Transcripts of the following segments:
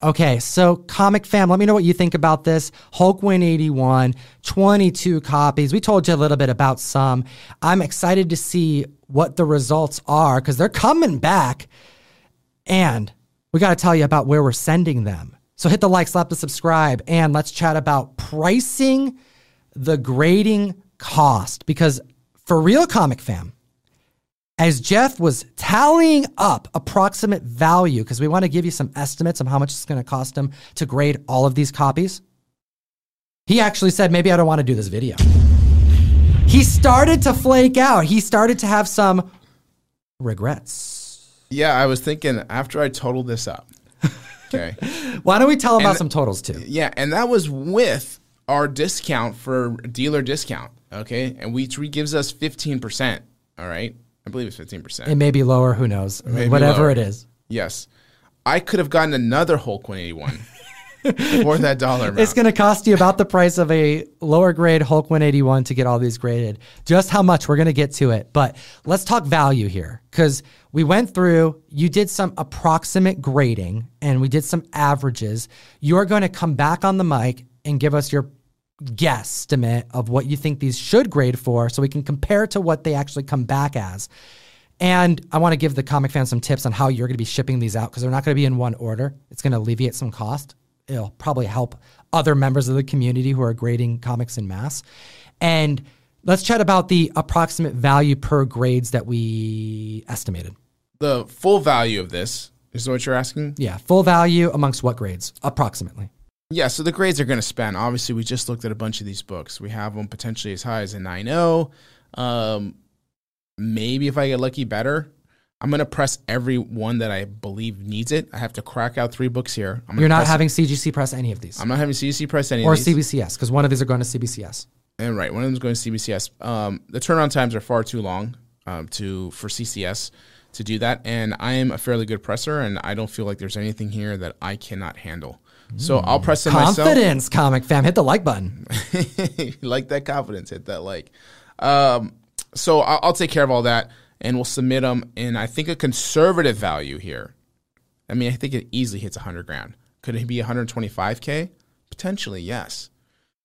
Okay, so Comic Fam, let me know what you think about this. Hulk 181, 22 copies. We told you a little bit about some. I'm excited to see what the results are because they're coming back. And we got to tell you about where we're sending them. So hit the like, slap the subscribe, and let's chat about pricing the grading cost. Because for real, Comic Fam, as Jeff was tallying up approximate value, because we want to give you some estimates of how much it's going to cost him to grade all of these copies, he actually said, maybe I don't want to do this video. He started to flake out. He started to have some regrets. Yeah, I was thinking after I totaled this up. Okay. Why don't we tell him about some totals too? yeah, and that was with our discount for dealer discount. Okay. And we gives us 15%. All right. I believe it's 15%. It may be lower, who knows? Whatever lower. it is. yes. I could have gotten another Hulk 181 for that dollar amount. It's going to cost you about the price of a lower grade Hulk 181 to get all these graded. Just how much we're going to get to it. But let's talk value here because we went through, you did some approximate grading and we did some averages. You're going to come back on the mic and give us your guesstimate of what you think these should grade for so we can compare to what they actually come back as. And I want to give the comic fans some tips on how you're going to be shipping these out because they're not going to be in one order. It's going to alleviate some cost. It'll probably help other members of the community who are grading comics in mass. And let's chat about the approximate value per grades that we estimated. the full value of this is what you're asking? Yeah, full value amongst what grades? Approximately. Yeah, so the grades are going to span. Obviously, we just looked at a bunch of these books. We have them potentially as high as a 9.0. Um, maybe if I get lucky, better. I'm going to press every one that I believe needs it. I have to crack out three books here. I'm gonna You're not having CGC press any of these I'm not having CGC press any or of these. CBCS because one of these are going to CBCS. And right, one of them's going to CBCS. Um, the turnaround times are far too long um, to for CCS to do that. And I am a fairly good presser, and I don't feel like there's anything here that I cannot handle. So I'll press it myself. Confidence, comic fam. Hit the like button. like that confidence, hit that like. Um, so I'll, I'll take care of all that, and we'll submit them. And I think a conservative value here. I mean, I think it easily hits 100 grand. Could it be 125k? Potentially, yes.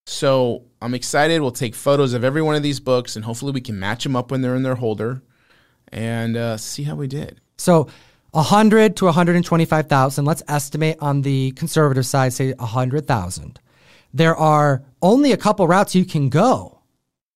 So I'm excited. We'll take photos of every one of these books, and hopefully we can match them up when they're in their holder, and uh, see how we did. So 100 to 125,000, let's estimate on the conservative side, say 100,000. There are only a couple routes you can go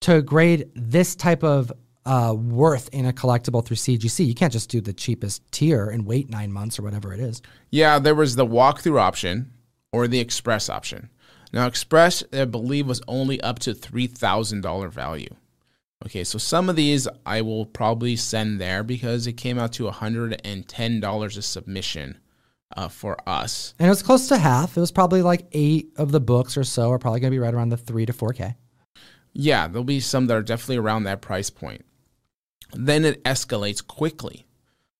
to grade this type of uh, worth in a collectible through CGC. You can't just do the cheapest tier and wait nine months or whatever it is. Yeah, there was the walkthrough option or the express option. Now, express, I believe, was only up to $3,000 value. Okay, so some of these I will probably send there because it came out to $110 a submission uh, for us. And it was close to half. It was probably like eight of the books or so are probably going to be right around the three to 4K. Yeah, there'll be some that are definitely around that price point. Then it escalates quickly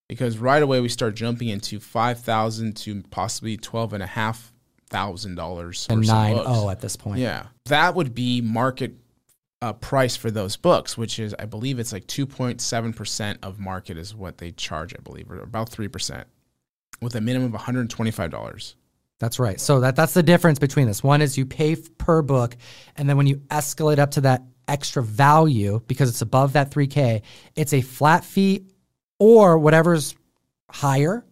because right away we start jumping into 5000 to possibly $12,500 And for some nine books. oh at this point. Yeah, that would be market uh, price for those books, which is I believe it's like two point seven percent of market is what they charge. I believe, or about three percent, with a minimum of one hundred twenty five dollars. That's right. So that that's the difference between this. One is you pay per book, and then when you escalate up to that extra value because it's above that 3K, it's a flat fee or whatever's higher,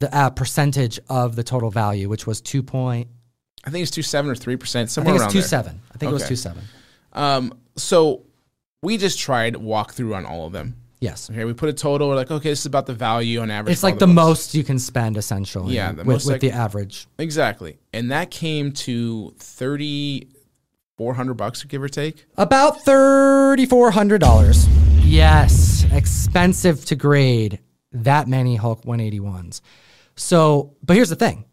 the uh, percentage of the total value, which was two point. I think it's two seven or three percent, I somewhere think around it's two there. seven. I think it was Okay. two seven. Um, so we just tried walk through on all of them. Yes, Okay, we put a total. We're like, okay, this is about the value on average. it's like the books. most you can spend essentially. Yeah, the with, most with like- the average. exactly, and that came to thirty four hundred bucks, give or take. About $3,400. Yes, expensive to grade that many Hulk 181s. So, but here's the thing.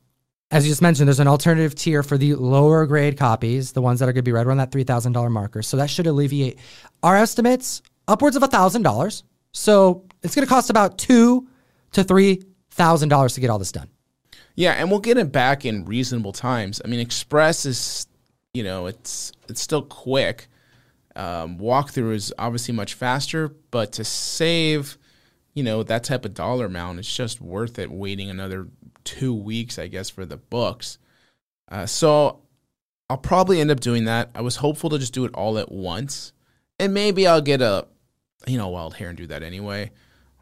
As you just mentioned, there's an alternative tier for the lower grade copies, the ones that are going to be right around that $3,000 marker. So that should alleviate our estimates upwards of $1,000. So it's going to cost about two to $3,000 to get all this done. Yeah, and we'll get it back in reasonable times. I mean, Express is, you know, it's it's still quick. Um, walkthrough is obviously much faster, but to save, you know, that type of dollar amount, it's just worth it waiting another two weeks, I guess, for the books. Uh, so I'll probably end up doing that. I was hopeful to just do it all at once, and maybe I'll get a, you know, wild hair and do that anyway.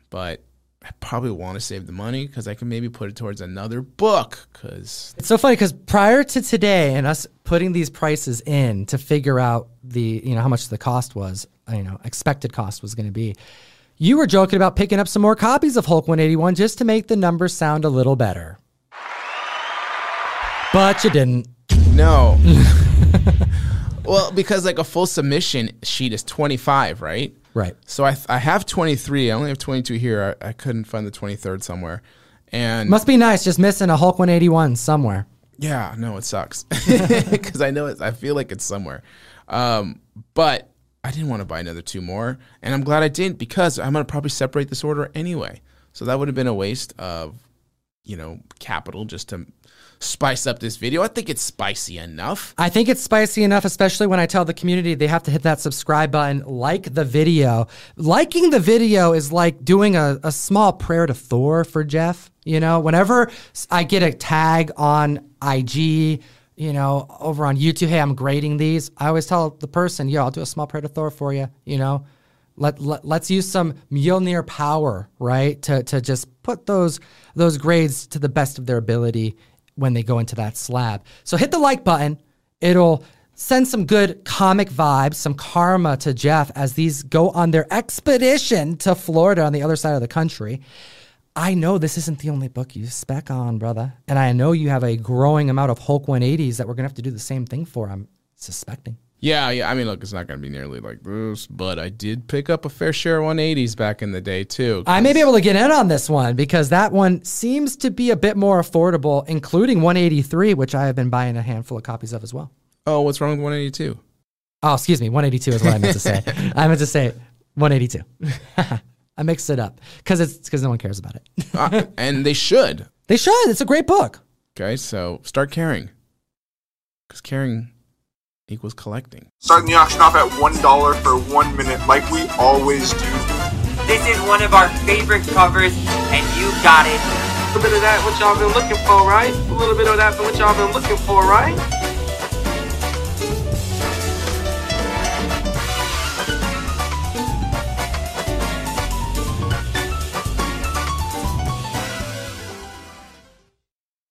But I probably want to save the money because I can maybe put it towards another book. Because It's so funny because prior to today and us putting these prices in to figure out the you know how much the cost was, you know, expected cost was going to be, you were joking about picking up some more copies of Hulk 181 just to make the numbers sound a little better. But you didn't. no, well, because like a full submission sheet is twenty five, right? Right. So I I have twenty three. I only have twenty two here. I, I couldn't find the twenty third somewhere, and Must be nice just missing a Hulk 181 somewhere. Yeah, no, it sucks because I know it. I feel like it's somewhere, um, but I didn't want to buy another two more, and I'm glad I didn't because I'm gonna probably separate this order anyway. So that would have been a waste of, you know, capital just to spice up this video. I think it's spicy enough. I think it's spicy enough, especially when I tell the community they have to hit that subscribe button, like the video. Liking the video is like doing a, a small prayer to Thor for Jeff. You know, whenever I get a tag on IG, you know, over on YouTube, hey, I'm grading these, I always tell the person, yo, I'll do a small prayer to Thor for you, you know. Let, let let's use some Mjolnir power, right? To to just put those those grades to the best of their ability when they go into that slab. So hit the like button. It'll send some good comic vibes, some karma to Jeff as these go on their expedition to Florida on the other side of the country. I know this isn't the only book you spec on, brother. And I know you have a growing amount of Hulk 180s that we're going to have to do the same thing for, I'm suspecting. Yeah, yeah. I mean, look, it's not going to be nearly like this, but I did pick up a fair share of 180s back in the day too. I may be able to get in on this one because that one seems to be a bit more affordable, including 183, which I have been buying a handful of copies of as well. Oh, what's wrong with 182? Oh, excuse me, 182 is what I meant to say. I meant to say 182. I mixed it up because it's because no one cares about it. uh, and they should. They should. It's a great book. Okay, so start caring, because caring equals collecting. Starting the auction off at $1 for one minute, like we always do. This is one of our favorite covers, and you got it. A little bit of that, what y'all been looking for, right? A little bit of that, what y'all been looking for, right?